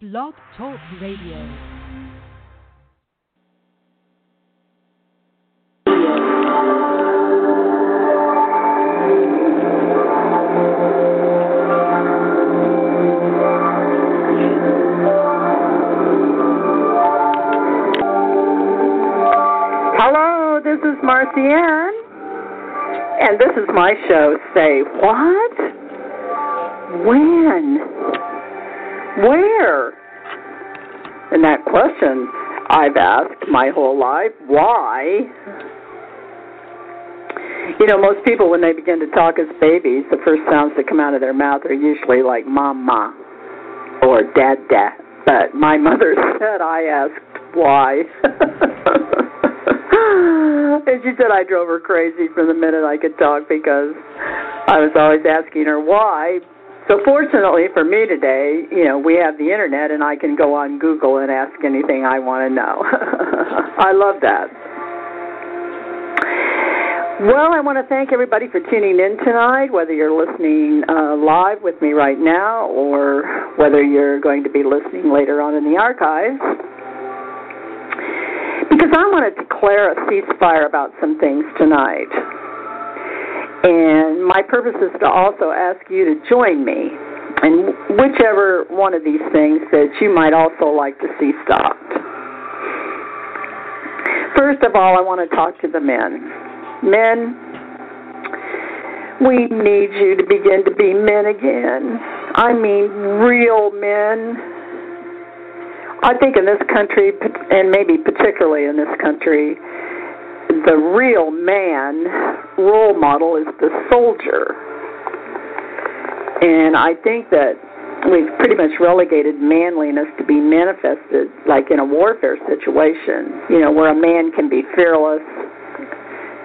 Blog Talk Radio. Hello, this is Marcy Ann, and this is my show. Say what? When? Where? And that question I've asked my whole life. Why? You know, most people, when they begin to talk as babies, the first sounds that come out of their mouth are usually like mama or dada. But my mother said I asked why. and she said I drove her crazy from the minute I could talk because I was always asking her why. So fortunately for me today, you know, we have the internet and I can go on Google and ask anything I want to know. I love that. Well, I want to thank everybody for tuning in tonight, whether you're listening uh, live with me right now or whether you're going to be listening later on in the archives. Because I want to declare a ceasefire about some things tonight. And my purpose is to also ask you to join me in whichever one of these things that you might also like to see stopped. First of all, I want to talk to the men. Men, we need you to begin to be men again. I mean, real men. I think in this country, and maybe particularly in this country, the real man role model is the soldier. And I think that we've pretty much relegated manliness to be manifested like in a warfare situation, you know, where a man can be fearless,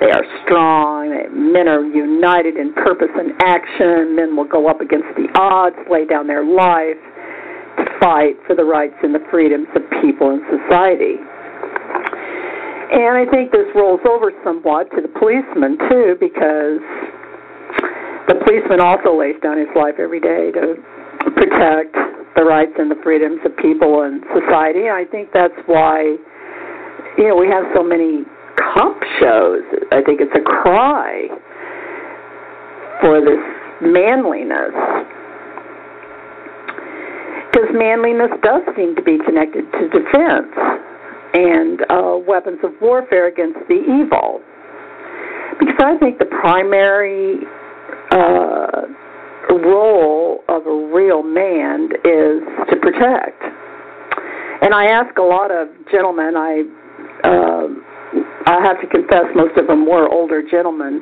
they are strong, men are united in purpose and action, men will go up against the odds, lay down their life to fight for the rights and the freedoms of people and society. And I think this rolls over somewhat to the policeman, too, because the policeman also lays down his life every day to protect the rights and the freedoms of people and society. I think that's why, you know, we have so many cop shows. I think it's a cry for this manliness. Because manliness does seem to be connected to defense and uh, weapons of warfare against the evil. Because I think the primary uh, role of a real man is to protect. And I ask a lot of gentlemen, I uh, I have to confess most of them were older gentlemen,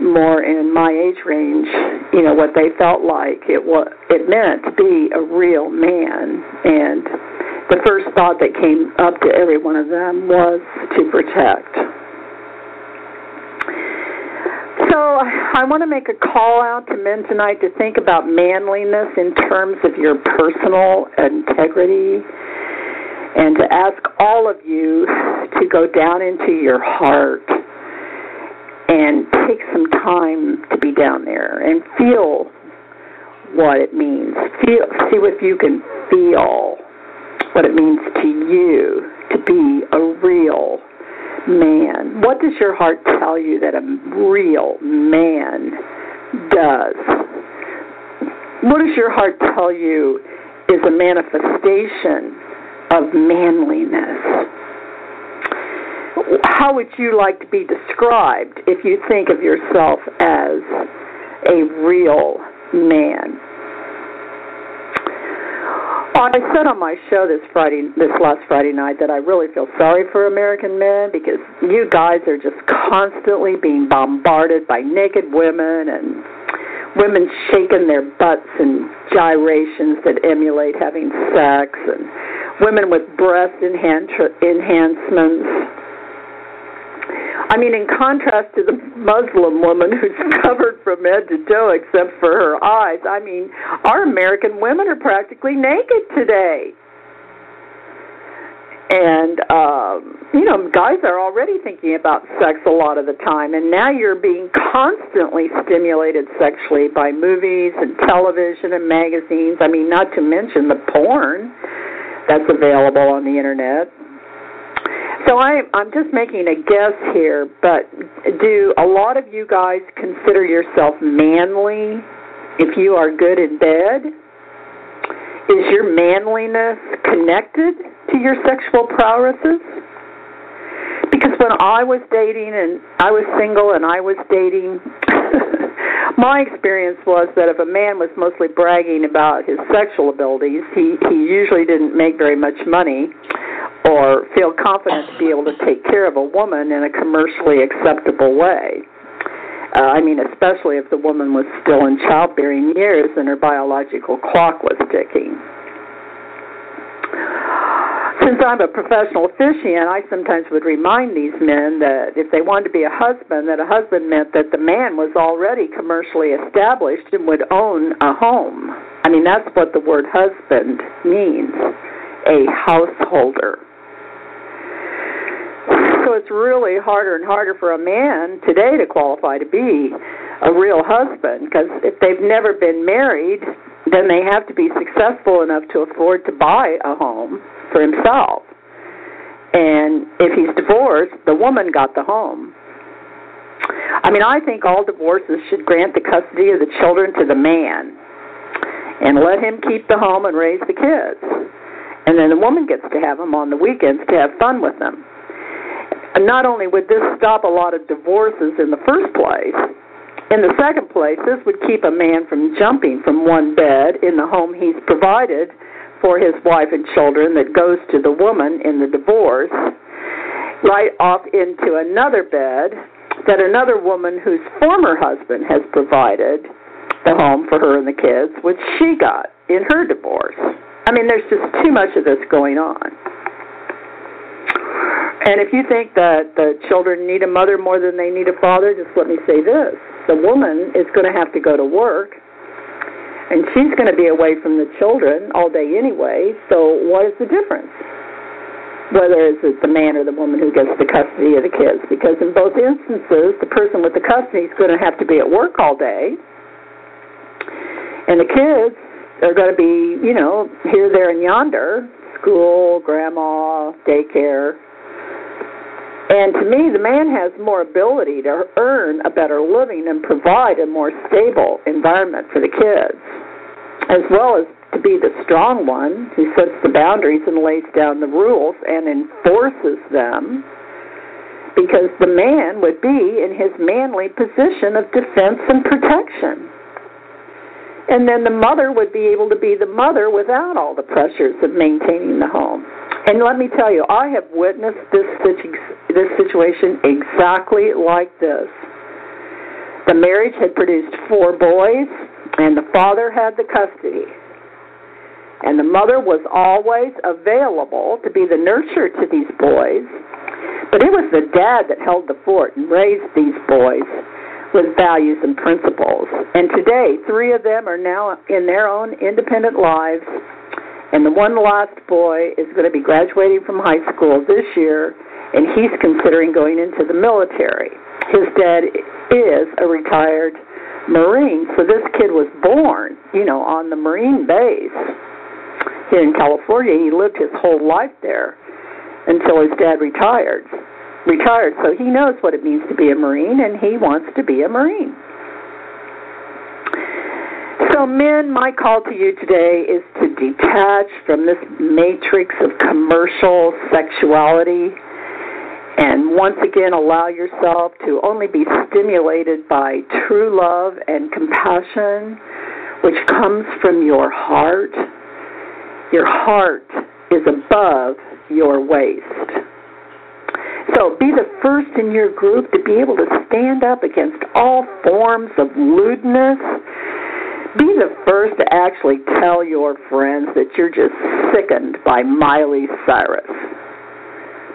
more in my age range, you know, what they felt like it what it meant to be a real man and the first thought that came up to every one of them was to protect. So I want to make a call out to men tonight to think about manliness in terms of your personal integrity and to ask all of you to go down into your heart and take some time to be down there and feel what it means. Feel, see if you can feel what it means to you to be a real man. What does your heart tell you that a real man does? What does your heart tell you is a manifestation of manliness? How would you like to be described if you think of yourself as a real man? I said on my show this Friday, this last Friday night, that I really feel sorry for American men because you guys are just constantly being bombarded by naked women and women shaking their butts and gyrations that emulate having sex, and women with breast enhancements. I mean, in contrast to the Muslim woman who's covered from head to toe except for her eyes, I mean, our American women are practically naked today. And, um, you know, guys are already thinking about sex a lot of the time, and now you're being constantly stimulated sexually by movies and television and magazines. I mean, not to mention the porn that's available on the internet. So I, I'm just making a guess here, but do a lot of you guys consider yourself manly if you are good in bed? Is your manliness connected to your sexual prowesses? Because when I was dating and I was single and I was dating, my experience was that if a man was mostly bragging about his sexual abilities, he, he usually didn't make very much money or feel confident to be able to take care of a woman in a commercially acceptable way. Uh, I mean, especially if the woman was still in childbearing years and her biological clock was ticking. Since I'm a professional officiant, I sometimes would remind these men that if they wanted to be a husband, that a husband meant that the man was already commercially established and would own a home. I mean, that's what the word husband means a householder. It's really harder and harder for a man today to qualify to be a real husband because if they've never been married, then they have to be successful enough to afford to buy a home for himself. And if he's divorced, the woman got the home. I mean, I think all divorces should grant the custody of the children to the man and let him keep the home and raise the kids. And then the woman gets to have them on the weekends to have fun with them. Not only would this stop a lot of divorces in the first place, in the second place, this would keep a man from jumping from one bed in the home he's provided for his wife and children that goes to the woman in the divorce right off into another bed that another woman whose former husband has provided the home for her and the kids, which she got in her divorce. I mean, there's just too much of this going on. And if you think that the children need a mother more than they need a father, just let me say this. The woman is going to have to go to work, and she's going to be away from the children all day anyway, so what is the difference? Whether it's the man or the woman who gets the custody of the kids, because in both instances, the person with the custody is going to have to be at work all day, and the kids are going to be, you know, here, there, and yonder school, grandma, daycare, and to me, the man has more ability to earn a better living and provide a more stable environment for the kids, as well as to be the strong one who sets the boundaries and lays down the rules and enforces them. Because the man would be in his manly position of defense and protection. And then the mother would be able to be the mother without all the pressures of maintaining the home. And let me tell you, I have witnessed this this situation exactly like this. The marriage had produced four boys, and the father had the custody. And the mother was always available to be the nurturer to these boys, but it was the dad that held the fort and raised these boys with values and principles. And today, three of them are now in their own independent lives and the one last boy is going to be graduating from high school this year, and he's considering going into the military. His dad is a retired Marine, so this kid was born, you know, on the Marine base here in California. He lived his whole life there until his dad retired. Retired, so he knows what it means to be a Marine, and he wants to be a Marine. So, men, my call to you today is to detach from this matrix of commercial sexuality and once again allow yourself to only be stimulated by true love and compassion, which comes from your heart. Your heart is above your waist. So be the first in your group to be able to stand up against all forms of lewdness Be the first to actually tell your friends that you're just sickened by Miley Cyrus,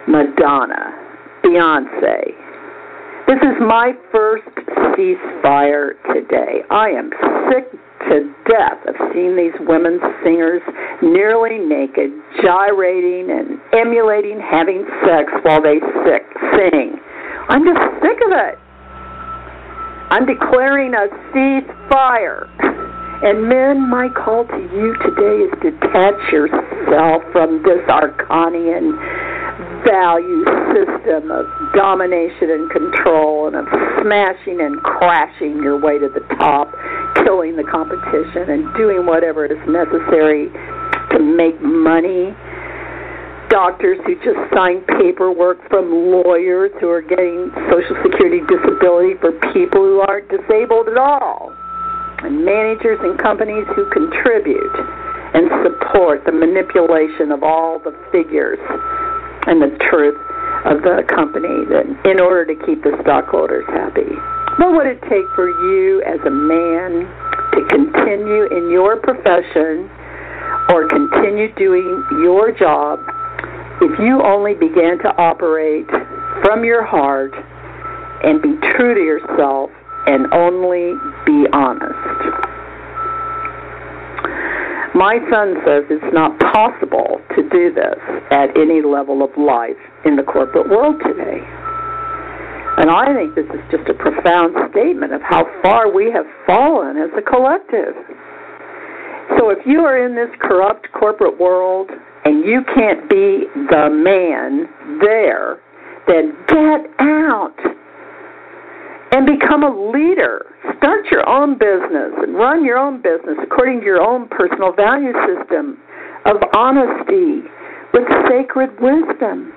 Madonna, Beyonce. This is my first ceasefire today. I am sick to death of seeing these women singers nearly naked, gyrating and emulating having sex while they sick, sing. I'm just sick of it. I'm declaring a ceasefire. And men, my call to you today is detach yourself from this Arcanian value system of domination and control and of smashing and crashing your way to the top, killing the competition, and doing whatever is necessary to make money. Doctors who just sign paperwork from lawyers who are getting Social Security disability for people who aren't disabled at all. And managers and companies who contribute and support the manipulation of all the figures and the truth of the company that in order to keep the stockholders happy. What would it take for you as a man to continue in your profession or continue doing your job if you only began to operate from your heart and be true to yourself and only be honest? My son says it's not possible to do this at any level of life in the corporate world today. And I think this is just a profound statement of how far we have fallen as a collective. So if you are in this corrupt corporate world and you can't be the man there, then get out and become a leader. Start your own business and run your own business according to your own personal value system of honesty with sacred wisdom.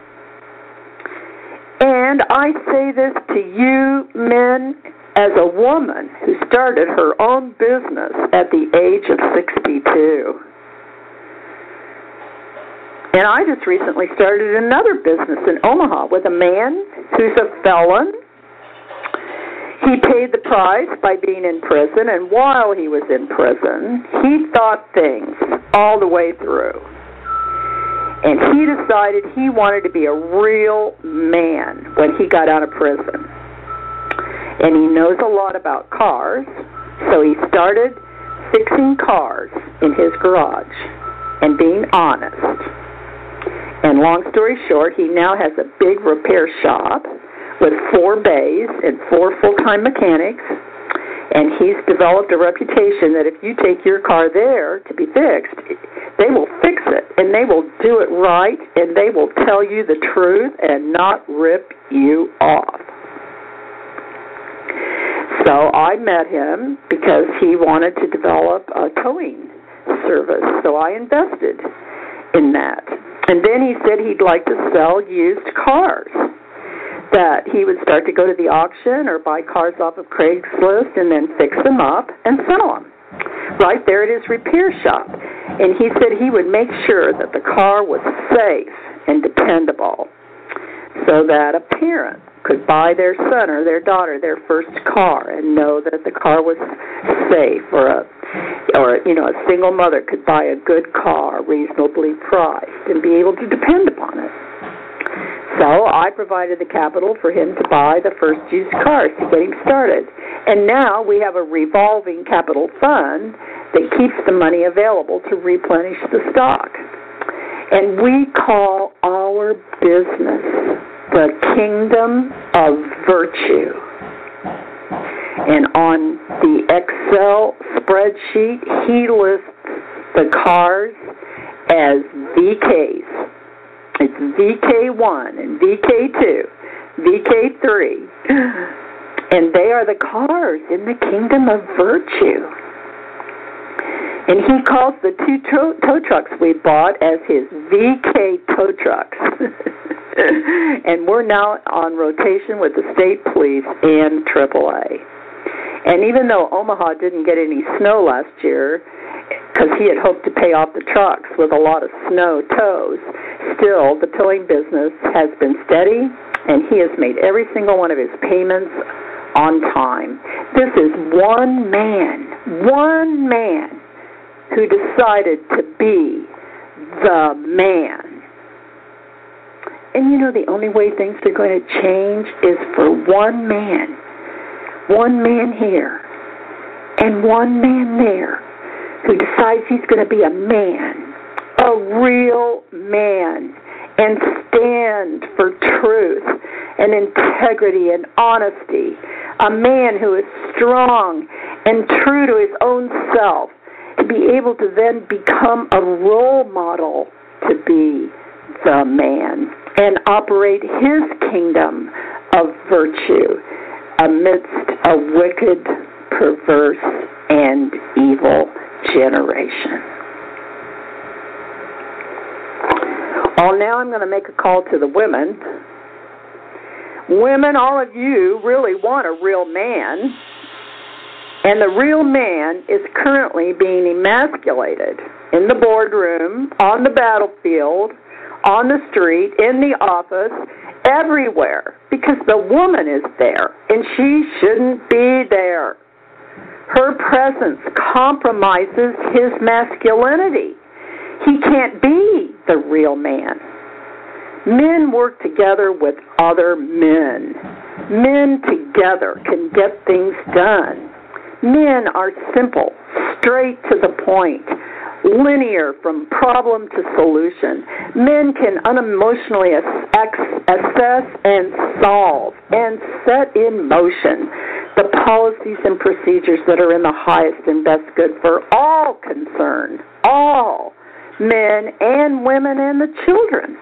And I say this to you, men, as a woman who started her own business at the age of 62. And I just recently started another business in Omaha with a man who's a felon he paid the price by being in prison, and while he was in prison, he thought things all the way through. And he decided he wanted to be a real man when he got out of prison. And he knows a lot about cars, so he started fixing cars in his garage and being honest. And long story short, he now has a big repair shop with four bays and four full-time mechanics, and he's developed a reputation that if you take your car there to be fixed, they will fix it and they will do it right and they will tell you the truth and not rip you off. So I met him because he wanted to develop a towing service. So I invested in that. And then he said he'd like to sell used cars that he would start to go to the auction or buy cars off of Craigslist and then fix them up and sell them right there at his repair shop. And he said he would make sure that the car was safe and dependable so that a parent could buy their son or their daughter their first car and know that the car was safe or a or you know a single mother could buy a good car reasonably priced and be able to depend upon it so I provided the capital for him to buy the first used cars to get him started. And now we have a revolving capital fund that keeps the money available to replenish the stock. And we call our business the kingdom of virtue. And on the Excel spreadsheet, he lists the cars as VKs it's VK1 and VK2, VK3. And they are the cars in the kingdom of virtue. And he calls the two tow, tow trucks we bought as his VK tow trucks. and we're now on rotation with the state police and AAA. And even though Omaha didn't get any snow last year, because he had hoped to pay off the trucks with a lot of snow tows. Still, the towing business has been steady, and he has made every single one of his payments on time. This is one man, one man who decided to be the man. And you know, the only way things are going to change is for one man, one man here, and one man there who decides he's going to be a man, a real man, and stand for truth and integrity and honesty. A man who is strong and true to his own self to be able to then become a role model to be the man and operate his kingdom of virtue amidst a wicked, perverse, and evil generation. Well, now I'm going to make a call to the women. Women, all of you really want a real man. And the real man is currently being emasculated in the boardroom, on the battlefield, on the street, in the office, everywhere, because the woman is there and she shouldn't be there. Her presence compromises his masculinity. He can't be the real man. Men work together with other men. Men together can get things done. Men are simple, straight to the point, linear from problem to solution. Men can unemotionally assess and solve and set in motion the policies and procedures that are in the highest and best good for all concerned, all men and women and the children.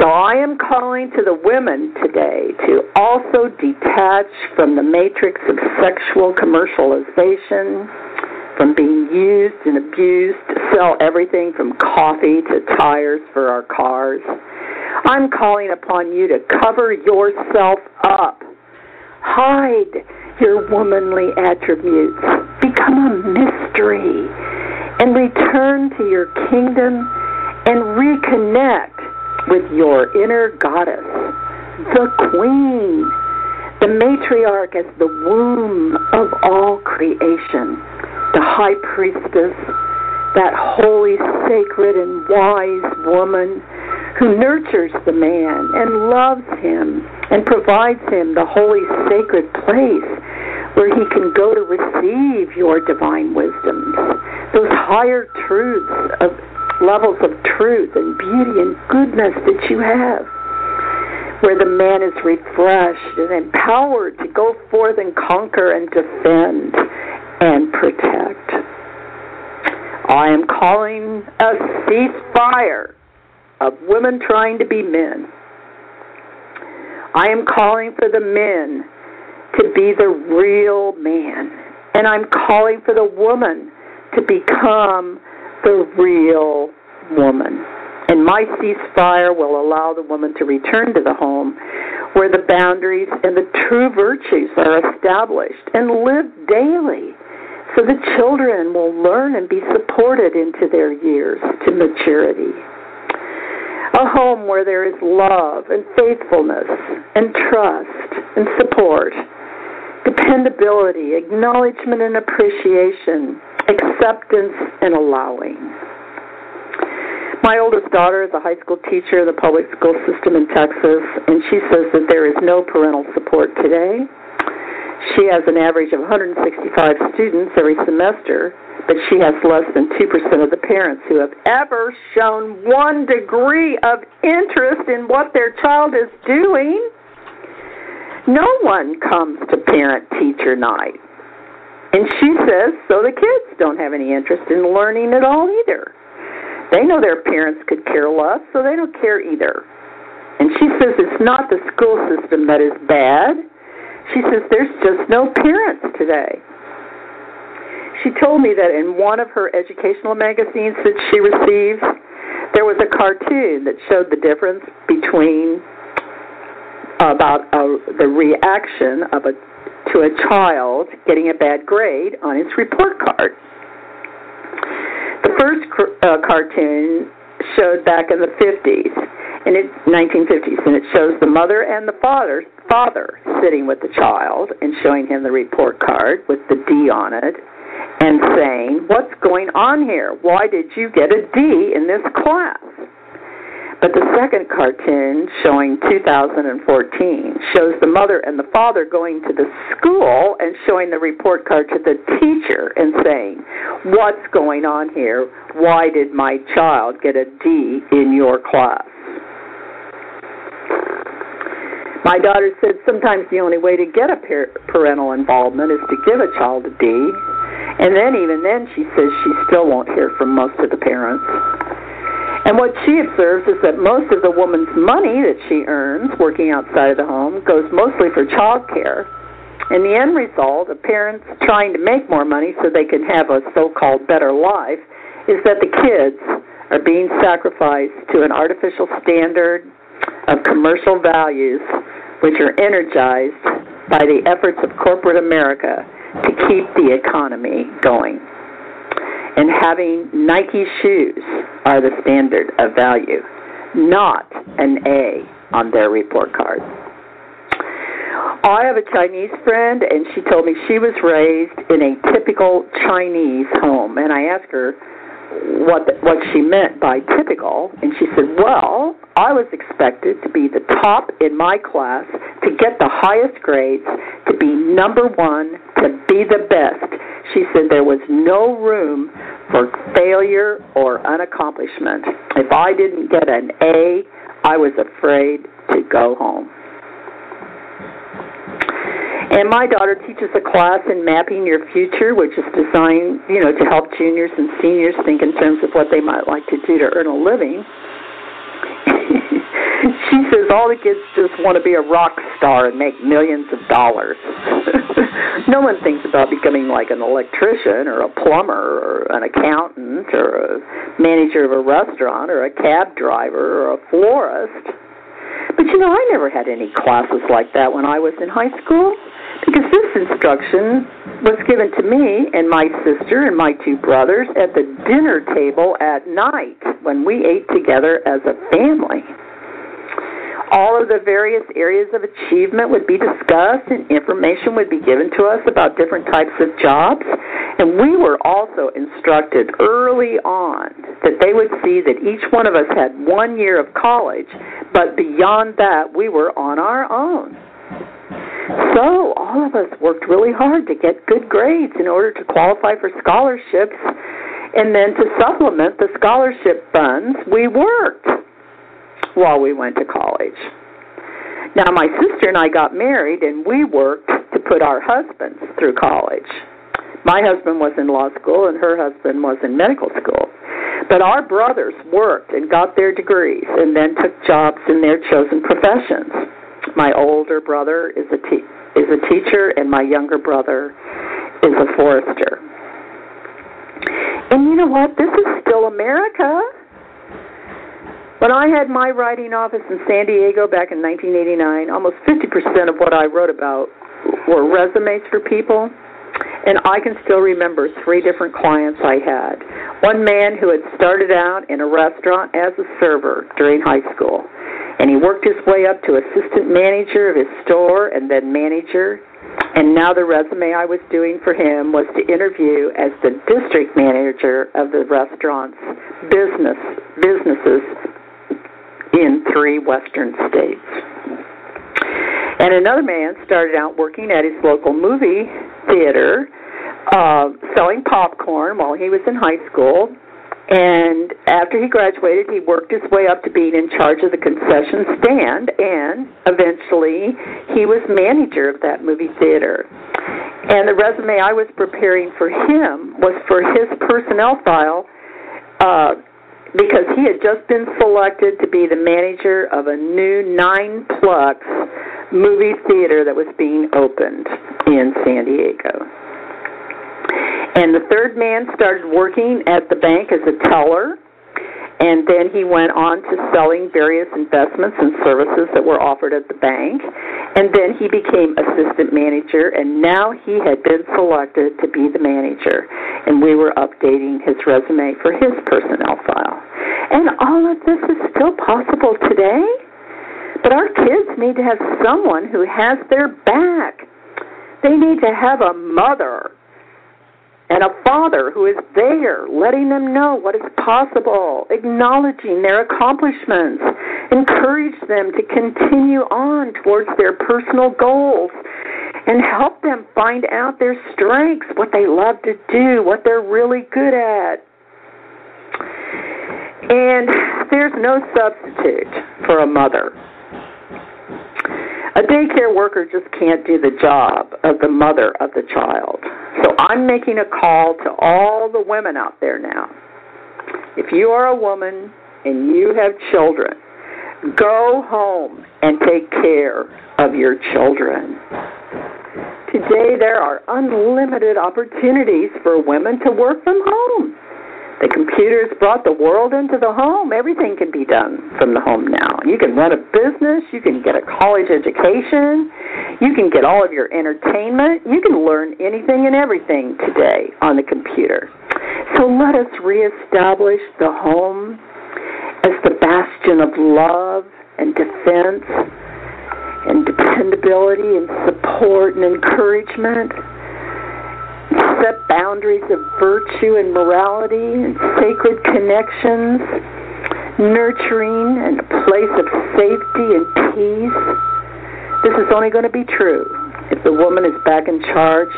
So I am calling to the women today to also detach from the matrix of sexual commercialization, from being used and abused to sell everything from coffee to tires for our cars. I'm calling upon you to cover yourself up. Hide your womanly attributes. Become a mystery and return to your kingdom and reconnect with your inner goddess, the queen, the matriarch as the womb of all creation, the high priestess, that holy, sacred, and wise woman who nurtures the man and loves him and provides him the holy, sacred place where he can go to receive your divine wisdoms, those higher truths of levels of truth and beauty and goodness that you have, where the man is refreshed and empowered to go forth and conquer and defend and protect. I am calling a ceasefire of women trying to be men. I am calling for the men to be the real man. And I'm calling for the woman to become the real woman. And my ceasefire will allow the woman to return to the home where the boundaries and the true virtues are established and live daily so the children will learn and be supported into their years to maturity. A home where there is love and faithfulness and trust and support, dependability, acknowledgement and appreciation, acceptance and allowing. My oldest daughter is a high school teacher in the public school system in Texas, and she says that there is no parental support today. She has an average of 165 students every semester, but she has less than 2% of the parents who have ever shown one degree of interest in what their child is doing. No one comes to parent teacher night. And she says, so the kids don't have any interest in learning at all either. They know their parents could care less, so they don't care either. And she says it's not the school system that is bad. She says there's just no parents today. She told me that in one of her educational magazines that she receives, there was a cartoon that showed the difference between about a, the reaction of a to a child getting a bad grade on his report card. The first uh, cartoon showed back in the 50s, in it, 1950s, and it shows the mother and the father father sitting with the child and showing him the report card with the D on it and saying, What's going on here? Why did you get a D in this class? But the second cartoon, showing 2014, shows the mother and the father going to the school and showing the report card to the teacher and saying, What's going on here? Why did my child get a D in your class? My daughter said sometimes the only way to get a parental involvement is to give a child a D. And then, even then, she says she still won't hear from most of the parents. And what she observes is that most of the woman's money that she earns working outside of the home goes mostly for child care. And the end result of parents trying to make more money so they can have a so called better life is that the kids are being sacrificed to an artificial standard of commercial values which are energized by the efforts of corporate America to keep the economy going and having Nike shoes are the standard of value, not an A on their report card. I have a Chinese friend, and she told me she was raised in a typical Chinese home. And I asked her what the, what she meant by typical, and she said, "Well, I was expected to be the top in my class, to get the highest grades, to be number one, to be the best." She said there was no room for failure or unaccomplishment. If I didn't get an A, I was afraid to go home. And my daughter teaches a class in mapping your future, which is designed, you know, to help juniors and seniors think in terms of what they might like to do to earn a living. she says all the kids just want to be a rock star and make millions of dollars. no one thinks about becoming like an electrician or a plumber or an accountant or a manager of a restaurant or a cab driver or a florist. But you know, I never had any classes like that when I was in high school. Because this instruction was given to me and my sister and my two brothers at the dinner table at night when we ate together as a family. All of the various areas of achievement would be discussed and information would be given to us about different types of jobs. And we were also instructed early on that they would see that each one of us had one year of college, but beyond that, we were on our own. So all of us worked really hard to get good grades in order to qualify for scholarships. And then to supplement the scholarship funds, we worked while we went to college. Now, my sister and I got married, and we worked to put our husbands through college. My husband was in law school, and her husband was in medical school. But our brothers worked and got their degrees and then took jobs in their chosen professions. My older brother is a te- is a teacher, and my younger brother is a forester. And you know what? This is still America. When I had my writing office in San Diego back in 1989, almost 50% of what I wrote about were resumes for people. And I can still remember three different clients I had. One man who had started out in a restaurant as a server during high school and he worked his way up to assistant manager of his store and then manager. And now the resume I was doing for him was to interview as the district manager of the restaurant's business businesses in three western states. And another man started out working at his local movie theater, uh, selling popcorn while he was in high school. And after he graduated, he worked his way up to being in charge of the concession stand, and eventually he was manager of that movie theater. And the resume I was preparing for him was for his personnel file uh, because he had just been selected to be the manager of a new nine-plex movie theater that was being opened in San Diego. And the third man started working at the bank as a teller, and then he went on to selling various investments and services that were offered at the bank. And then he became assistant manager, and now he had been selected to be the manager. And we were updating his resume for his personnel file. And all of this is still possible today But our kids need to have someone who has their back. They need to have a mother and a father who is there, letting them know what is possible, acknowledging their accomplishments, encourage them to continue on towards their personal goals, and help them find out their strengths, what they love to do, what they're really good at. And there's no substitute for a mother. A daycare worker just can't do the job of the mother of the child. So I'm making a call to all the women out there now. If you are a woman and you have children, go home and take care of your children. Today, there are unlimited opportunities for women to work from home. The computers brought the world into the home. Everything can be done from the home now. You can run a business, you can get a college education, you can get all of your entertainment, you can learn anything and everything today on the computer. So let us reestablish the home as the bastion of love and defense and dependability and support and encouragement set boundaries of virtue and morality and sacred connections, nurturing and a place of safety and peace. This is only going to be true if the woman is back in charge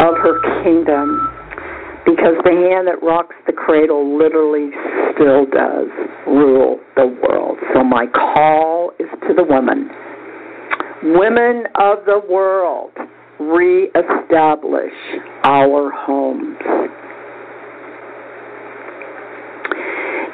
of her kingdom. Because the hand that rocks the cradle literally still does rule the world. So my call is to the women. Women of the world, reestablish our homes.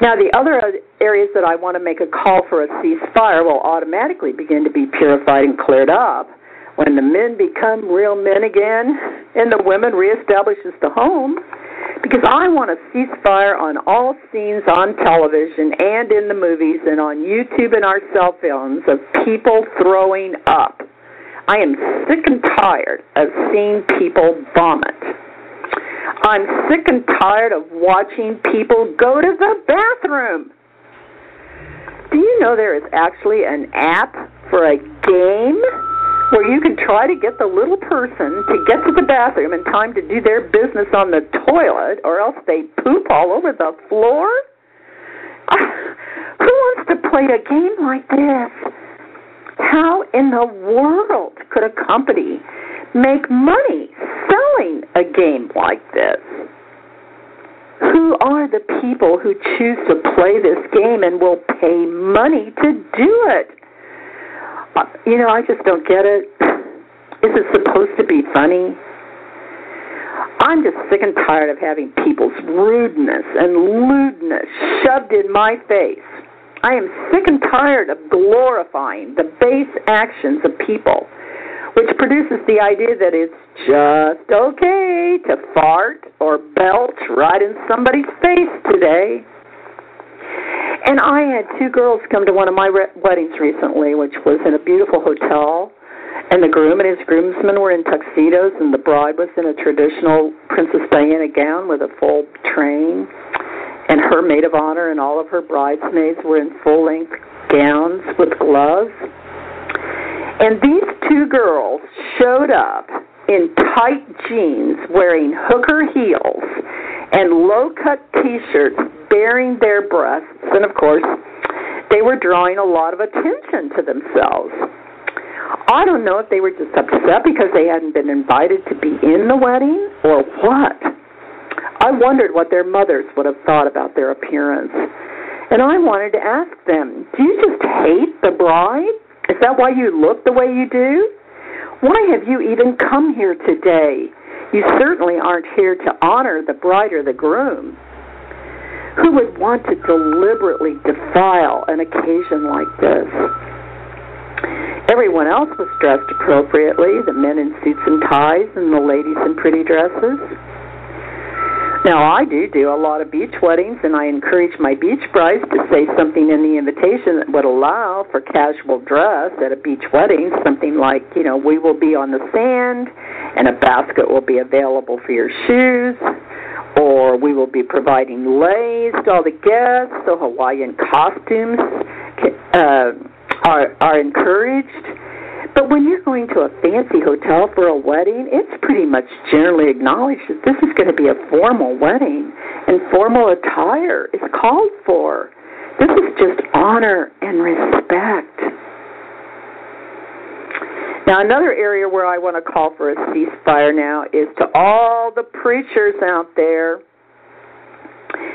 Now, the other areas that I want to make a call for a ceasefire will automatically begin to be purified and cleared up when the men become real men again and the women reestablishes the home. Because I want a ceasefire on all scenes on television and in the movies and on YouTube and our cell phones of people throwing up I am sick and tired of seeing people vomit. I'm sick and tired of watching people go to the bathroom. Do you know there is actually an app for a game where you can try to get the little person to get to the bathroom in time to do their business on the toilet or else they poop all over the floor? Who wants to play a game like this? How in the world could a company make money selling a game like this? Who are the people who choose to play this game and will pay money to do it? Uh, you know, I just don't get it. Is it supposed to be funny? I'm just sick and tired of having people's rudeness and lewdness shoved in my face I am sick and tired of glorifying the base actions of people, which produces the idea that it's just okay to fart or belch right in somebody's face today. And I had two girls come to one of my re- weddings recently, which was in a beautiful hotel. And the groom and his groomsmen were in tuxedos, and the bride was in a traditional Princess Diana gown with a full train and her maid of honor and all of her bridesmaids were in full length gowns with gloves. And these two girls showed up in tight jeans wearing hooker heels and low cut t shirts baring their breasts. And of course, they were drawing a lot of attention to themselves. I don't know if they were just upset because they hadn't been invited to be in the wedding or what. I wondered what their mothers would have thought about their appearance. And I wanted to ask them, do you just hate the bride? Is that why you look the way you do? Why have you even come here today? You certainly aren't here to honor the bride or the groom. Who would want to deliberately defile an occasion like this? Everyone else was dressed appropriately, the men in suits and ties and the ladies in pretty dresses. Now, I do do a lot of beach weddings, and I encourage my beach brides to say something in the invitation that would allow for casual dress at a beach wedding, something like, you know, we will be on the sand, and a basket will be available for your shoes, or we will be providing leis to all the guests, so Hawaiian costumes uh, are, are encouraged. But when you're going to a fancy hotel for a wedding, it's pretty much generally acknowledged that this is going to be a formal wedding, and formal attire is called for. This is just honor and respect. Now, another area where I want to call for a ceasefire now is to all the preachers out there,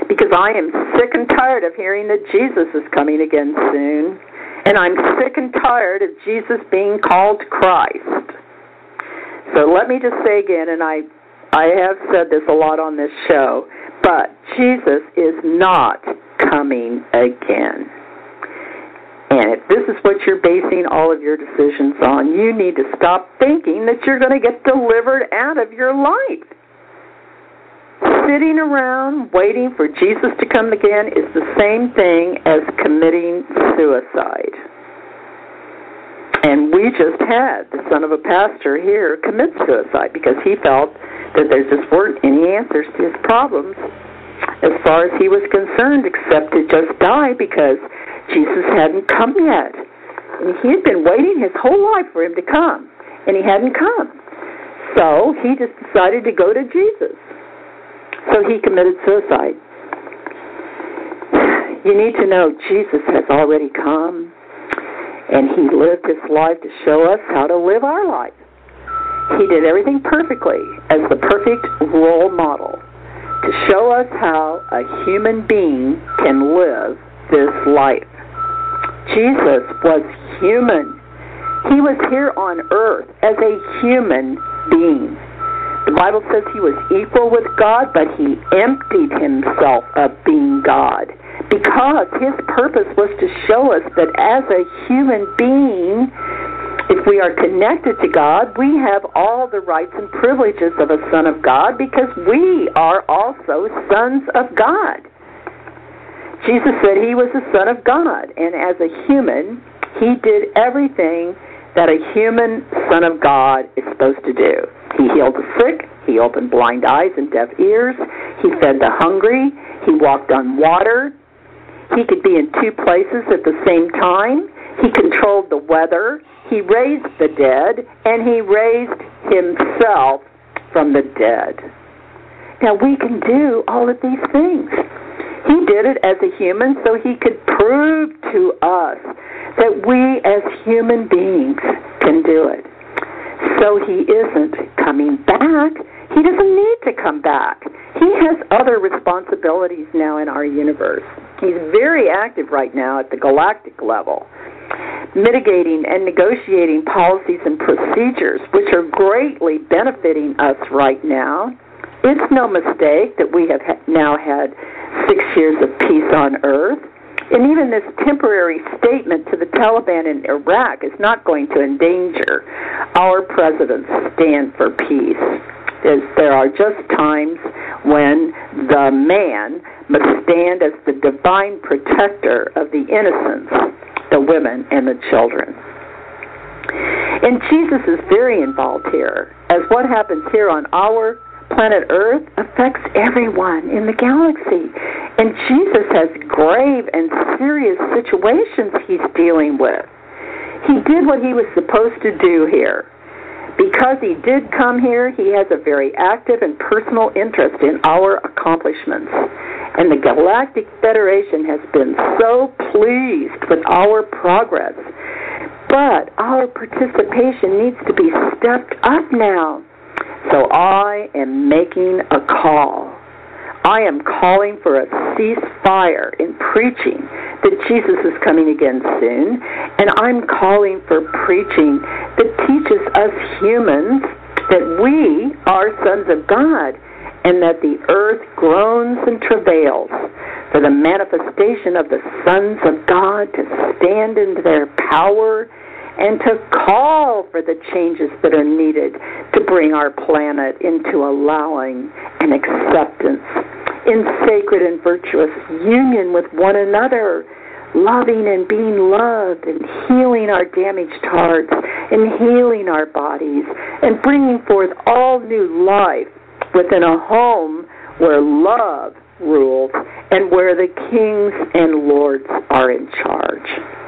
because I am sick and tired of hearing that Jesus is coming again soon. And I'm sick and tired of Jesus being called Christ. So let me just say again, and I, I have said this a lot on this show, but Jesus is not coming again. And if this is what you're basing all of your decisions on, you need to stop thinking that you're going to get delivered out of your life. Sitting around waiting for Jesus to come again is the same thing as committing suicide. And we just had the son of a pastor here commit suicide because he felt that there just weren't any answers to his problems as far as he was concerned except to just die because Jesus hadn't come yet. And he had been waiting his whole life for him to come, and he hadn't come. So he just decided to go to Jesus. So he committed suicide. You need to know Jesus has already come, and he lived his life to show us how to live our life. He did everything perfectly as the perfect role model to show us how a human being can live this life. Jesus was human. He was here on earth as a human being. The Bible says he was equal with God, but he emptied himself of being God because his purpose was to show us that as a human being, if we are connected to God, we have all the rights and privileges of a son of God because we are also sons of God. Jesus said he was the son of God, and as a human, he did everything that a human son of God is supposed to do. He healed the sick. He opened blind eyes and deaf ears. He fed the hungry. He walked on water. He could be in two places at the same time. He controlled the weather. He raised the dead. And he raised himself from the dead. Now, we can do all of these things. He did it as a human so he could prove to us that we as human beings can do it. So he isn't coming back. He doesn't need to come back. He has other responsibilities now in our universe. He's very active right now at the galactic level, mitigating and negotiating policies and procedures which are greatly benefiting us right now. It's no mistake that we have now had six years of peace on earth. And even this temporary statement to the Taliban in Iraq is not going to endanger our president's stand for peace. There are just times when the man must stand as the divine protector of the innocents, the women, and the children. And Jesus is very involved here, as what happens here on our planet Earth affects everyone in the galaxy. And Jesus has grave and serious situations he's dealing with. He did what he was supposed to do here. Because he did come here, he has a very active and personal interest in our accomplishments. And the Galactic Federation has been so pleased with our progress. But our participation needs to be stepped up now. So I am making a call. I am calling for a ceasefire in preaching that Jesus is coming again soon, and I'm calling for preaching that teaches us humans that we are sons of God and that the earth groans and travails for the manifestation of the sons of God to stand in their power and to call for the changes that are needed to bring our planet into allowing and acceptance in sacred and virtuous union with one another, loving and being loved and healing our damaged hearts and healing our bodies and bringing forth all new life within a home where love rules and where the kings and lords are in charge.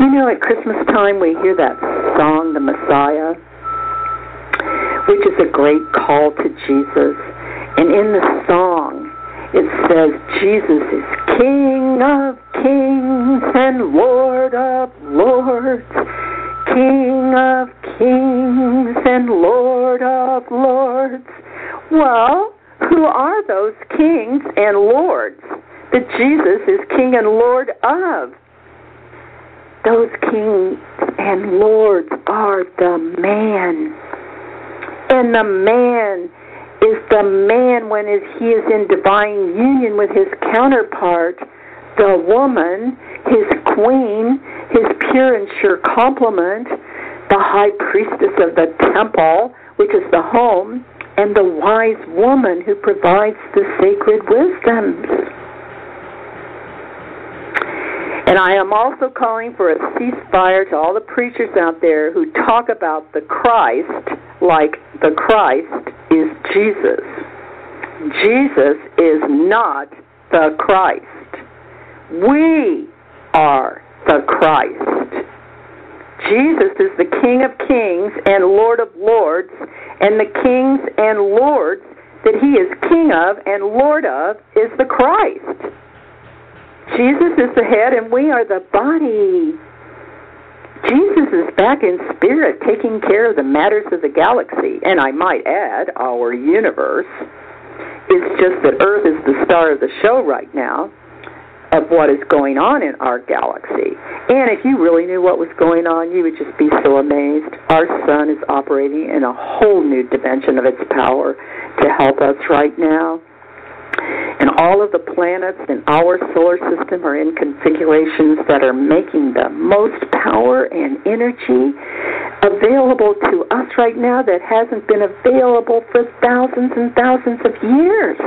You know, at Christmas time we hear that song, The Messiah, which is a great call to Jesus. And in the song, it says, Jesus is King of kings and Lord of lords. King of kings and Lord of lords. Well, who are those kings and lords that Jesus is King and Lord of? Those kings and lords are the man. And the man is the man when he is in divine union with his counterpart, the woman, his queen, his pure and sure complement, the high priestess of the temple, which is the home, and the wise woman who provides the sacred wisdoms. And I am also calling for a ceasefire to all the preachers out there who talk about the Christ like the Christ is Jesus. Jesus is not the Christ. We are the Christ. Jesus is the King of kings and Lord of lords, and the kings and lords that he is King of and Lord of is the Christ. Jesus is the head and we are the body. Jesus is back in spirit taking care of the matters of the galaxy, and I might add, our universe. It's just that Earth is the star of the show right now of what is going on in our galaxy. And if you really knew what was going on, you would just be so amazed. Our sun is operating in a whole new dimension of its power to help us right now. And all of the planets in our solar system are in configurations that are making the most power and energy available to us right now that hasn't been available for thousands and thousands of years.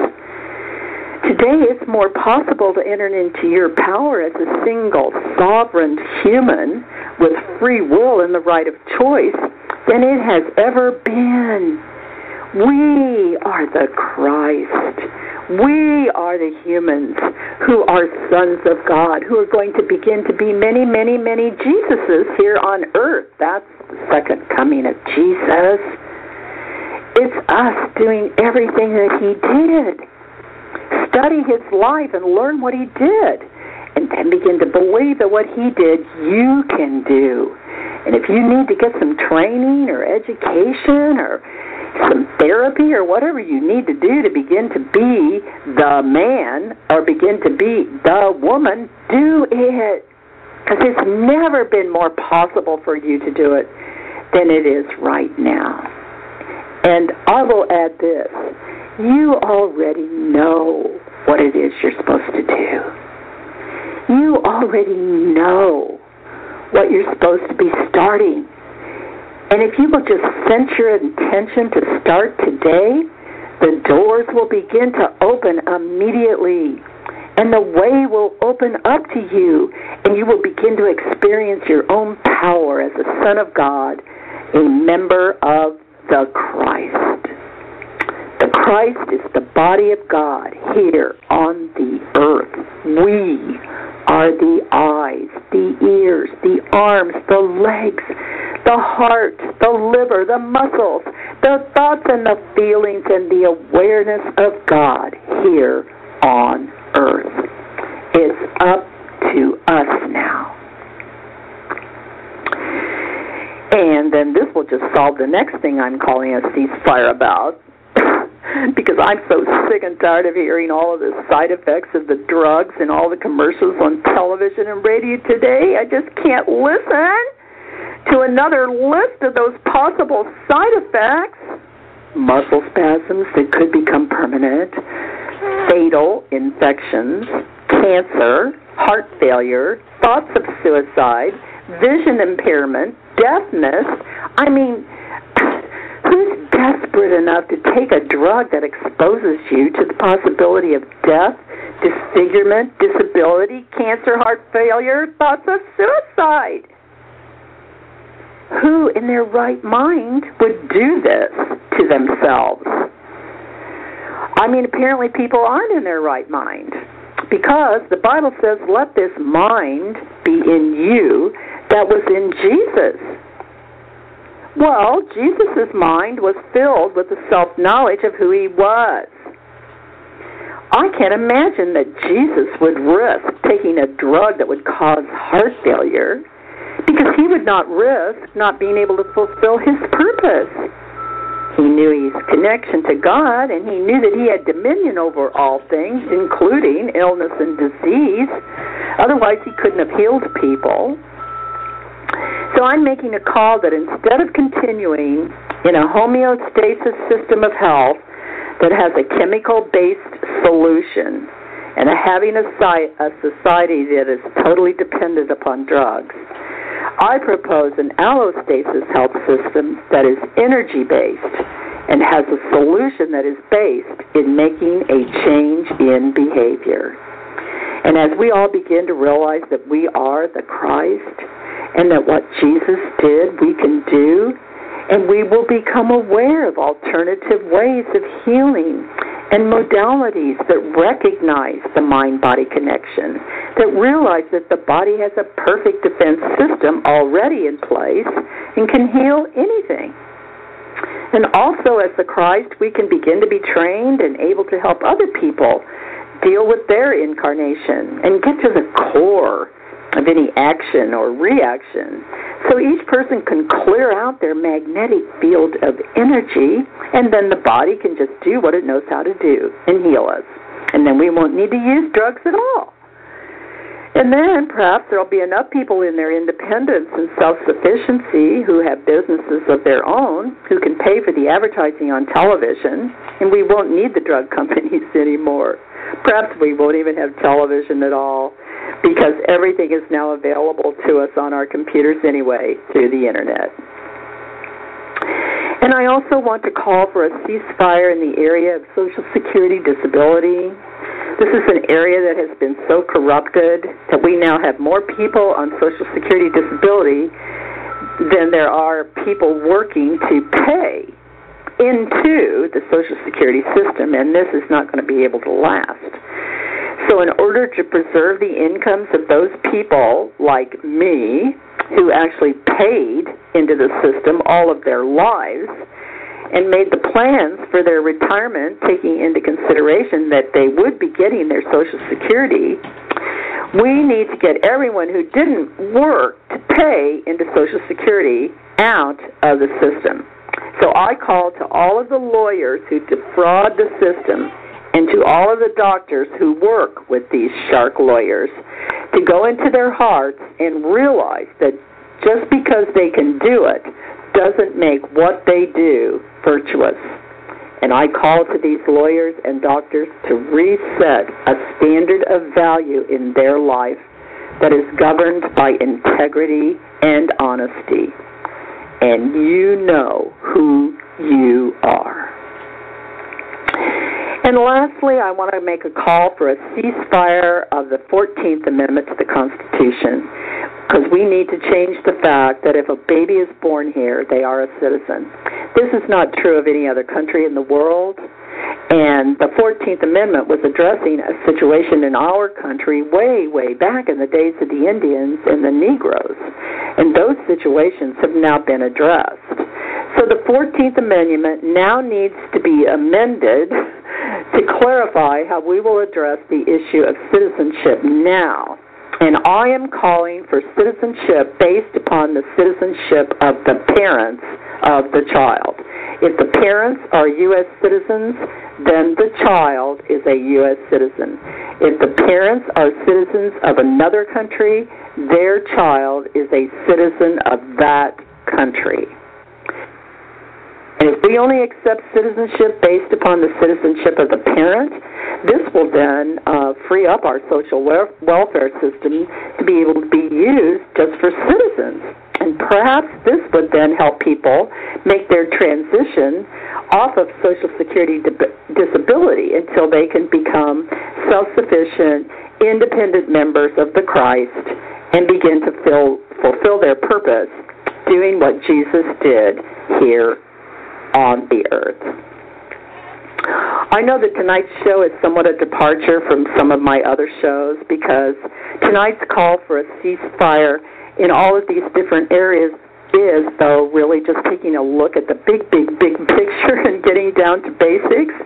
Today, it's more possible to enter into your power as a single sovereign human with free will and the right of choice than it has ever been. We are the Christ. We are the humans who are sons of God, who are going to begin to be many, many, many Jesuses here on earth. That's the second coming of Jesus. It's us doing everything that he did. Study his life and learn what he did. And then begin to believe that what he did, you can do. And if you need to get some training or education or some therapy or whatever you need to do to begin to be the man or begin to be the woman, do it. Because it's never been more possible for you to do it than it is right now. And I will add this you already know what it is you're supposed to do. You already know what you're supposed to be starting and if you will just set your intention to start today, the doors will begin to open immediately. And the way will open up to you, and you will begin to experience your own power as a son of God, a member of the Christ. The Christ is the body of God here on the earth. We are the eyes, the ears, the arms, the legs, the heart, the liver, the muscles, the thoughts and the feelings and the awareness of God here on earth. It's up to us now. And then this will just solve the next thing I'm calling a ceasefire about because I'm so sick and tired of hearing all of the side effects of the drugs and all the commercials on television and radio today. I just can't listen to another list of those possible side effects. Muscle spasms that could become permanent, fatal infections, cancer, heart failure, thoughts of suicide, vision impairment, deafness. I mean, Who's desperate enough to take a drug that exposes you to the possibility of death, disfigurement, disability, cancer, heart failure, thoughts of suicide? Who in their right mind would do this to themselves? I mean, apparently people aren't in their right mind because the Bible says, let this mind be in you that was in Jesus. Well, Jesus' mind was filled with the self knowledge of who he was. I can't imagine that Jesus would risk taking a drug that would cause heart failure because he would not risk not being able to fulfill his purpose. He knew his connection to God, and he knew that he had dominion over all things, including illness and disease. Otherwise, he couldn't have healed people. So I'm making a call that instead of continuing in a homeostasis system of health that has a chemical based solution and having a, society that is totally dependent upon drugs, I propose an allostasis health system that is energy based and has a solution that is based in making a change in behavior. And as we all begin to realize that we are the Christ and that what Jesus did we can do, and we will become aware of alternative ways of healing and modalities that recognize the mind body connection, that realize that the body has a perfect defense system already in place and can heal anything. And also, as the Christ, we can begin to be trained and able to help other people deal with their incarnation and get to the core of any action or reaction. So each person can clear out their magnetic field of energy, and then the body can just do what it knows how to do and heal us. And then we won't need to use drugs at all. And then perhaps there'll be enough people in their independence and self sufficiency who have businesses of their own who can pay for the advertising on television, and we won't need the drug companies anymore. Perhaps we won't even have television at all because everything is now available to us on our computers anyway through the internet. And I also want to call for a ceasefire in the area of Social Security disability. This is an area that has been so corrupted that we now have more people on Social Security disability than there are people working to pay into the Social Security system, and this is not going to be able to last. So, in order to preserve the incomes of those people like me, who actually paid into the system all of their lives and made the plans for their retirement, taking into consideration that they would be getting their Social Security, we need to get everyone who didn't work to pay into Social Security out of the system. So I call to all of the lawyers who defraud the system and to all of the doctors who work with these shark lawyers to go into their hearts and realize that just because they can do it doesn't make what they do virtuous. And I call to these lawyers and doctors to reset a standard of value in their life that is governed by integrity and honesty. And you know who you are. And lastly, I want to make a call for a ceasefire of the 14th Amendment to the Constitution because we need to change the fact that if a baby is born here, they are a citizen. This is not true of any other country in the world. And the 14th Amendment was addressing a situation in our country way, way back in the days of the Indians and the Negroes. And those situations have now been addressed. So the 14th Amendment now needs to be amended to clarify how we will address the issue of citizenship now. And I am calling for citizenship based upon the citizenship of the parents of the child. If the parents are U.S. citizens, then the child is a U.S. citizen. If the parents are citizens of another country, their child is a citizen of that country. And if we only accept citizenship based upon the citizenship of the parent, this will then uh, free up our social welfare system to be able to be used just for citizens. And perhaps this would then help people make their transition off of Social Security di- disability until they can become self sufficient, independent members of the Christ and begin to fill, fulfill their purpose doing what Jesus did here on the earth. I know that tonight's show is somewhat a departure from some of my other shows because tonight's call for a ceasefire in all of these different areas is, though, really just taking a look at the big, big, big picture and getting down to basics.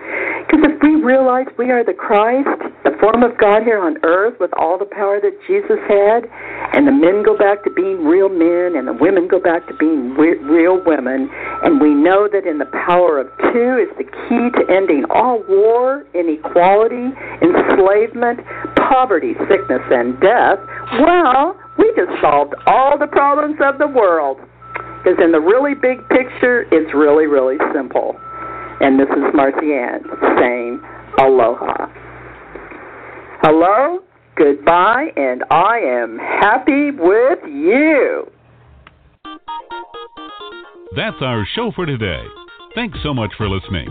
Because if we realize we are the Christ, the form of God here on earth with all the power that Jesus had, and the men go back to being real men and the women go back to being re- real women, and we know that in the power of two is the key to ending all war, inequality, enslavement, poverty, sickness, and death, well, we just solved all the problems of the world. Because in the really big picture, it's really, really simple. And this is Marcy Ann saying aloha. Hello, goodbye, and I am happy with you. That's our show for today. Thanks so much for listening.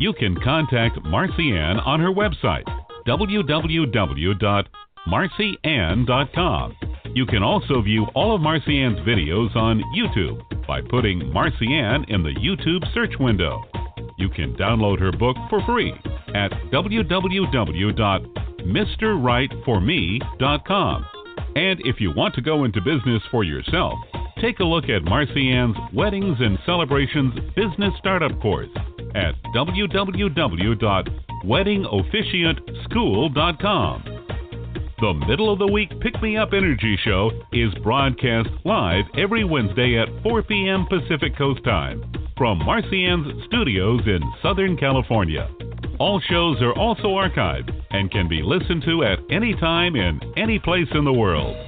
You can contact Marcy Ann on her website, www.marcyann.com. You can also view all of Marcy Ann's videos on YouTube by putting Marcy Ann in the YouTube search window. You can download her book for free at www.mrrightforme.com. And if you want to go into business for yourself, take a look at Marcy Ann's Weddings and Celebrations Business Startup Course at www.weddingofficiantschool.com. The Middle of the Week Pick Me Up Energy Show is broadcast live every Wednesday at 4 p.m. Pacific Coast Time from Marcy Ann's studios in Southern California. All shows are also archived and can be listened to at any time in any place in the world.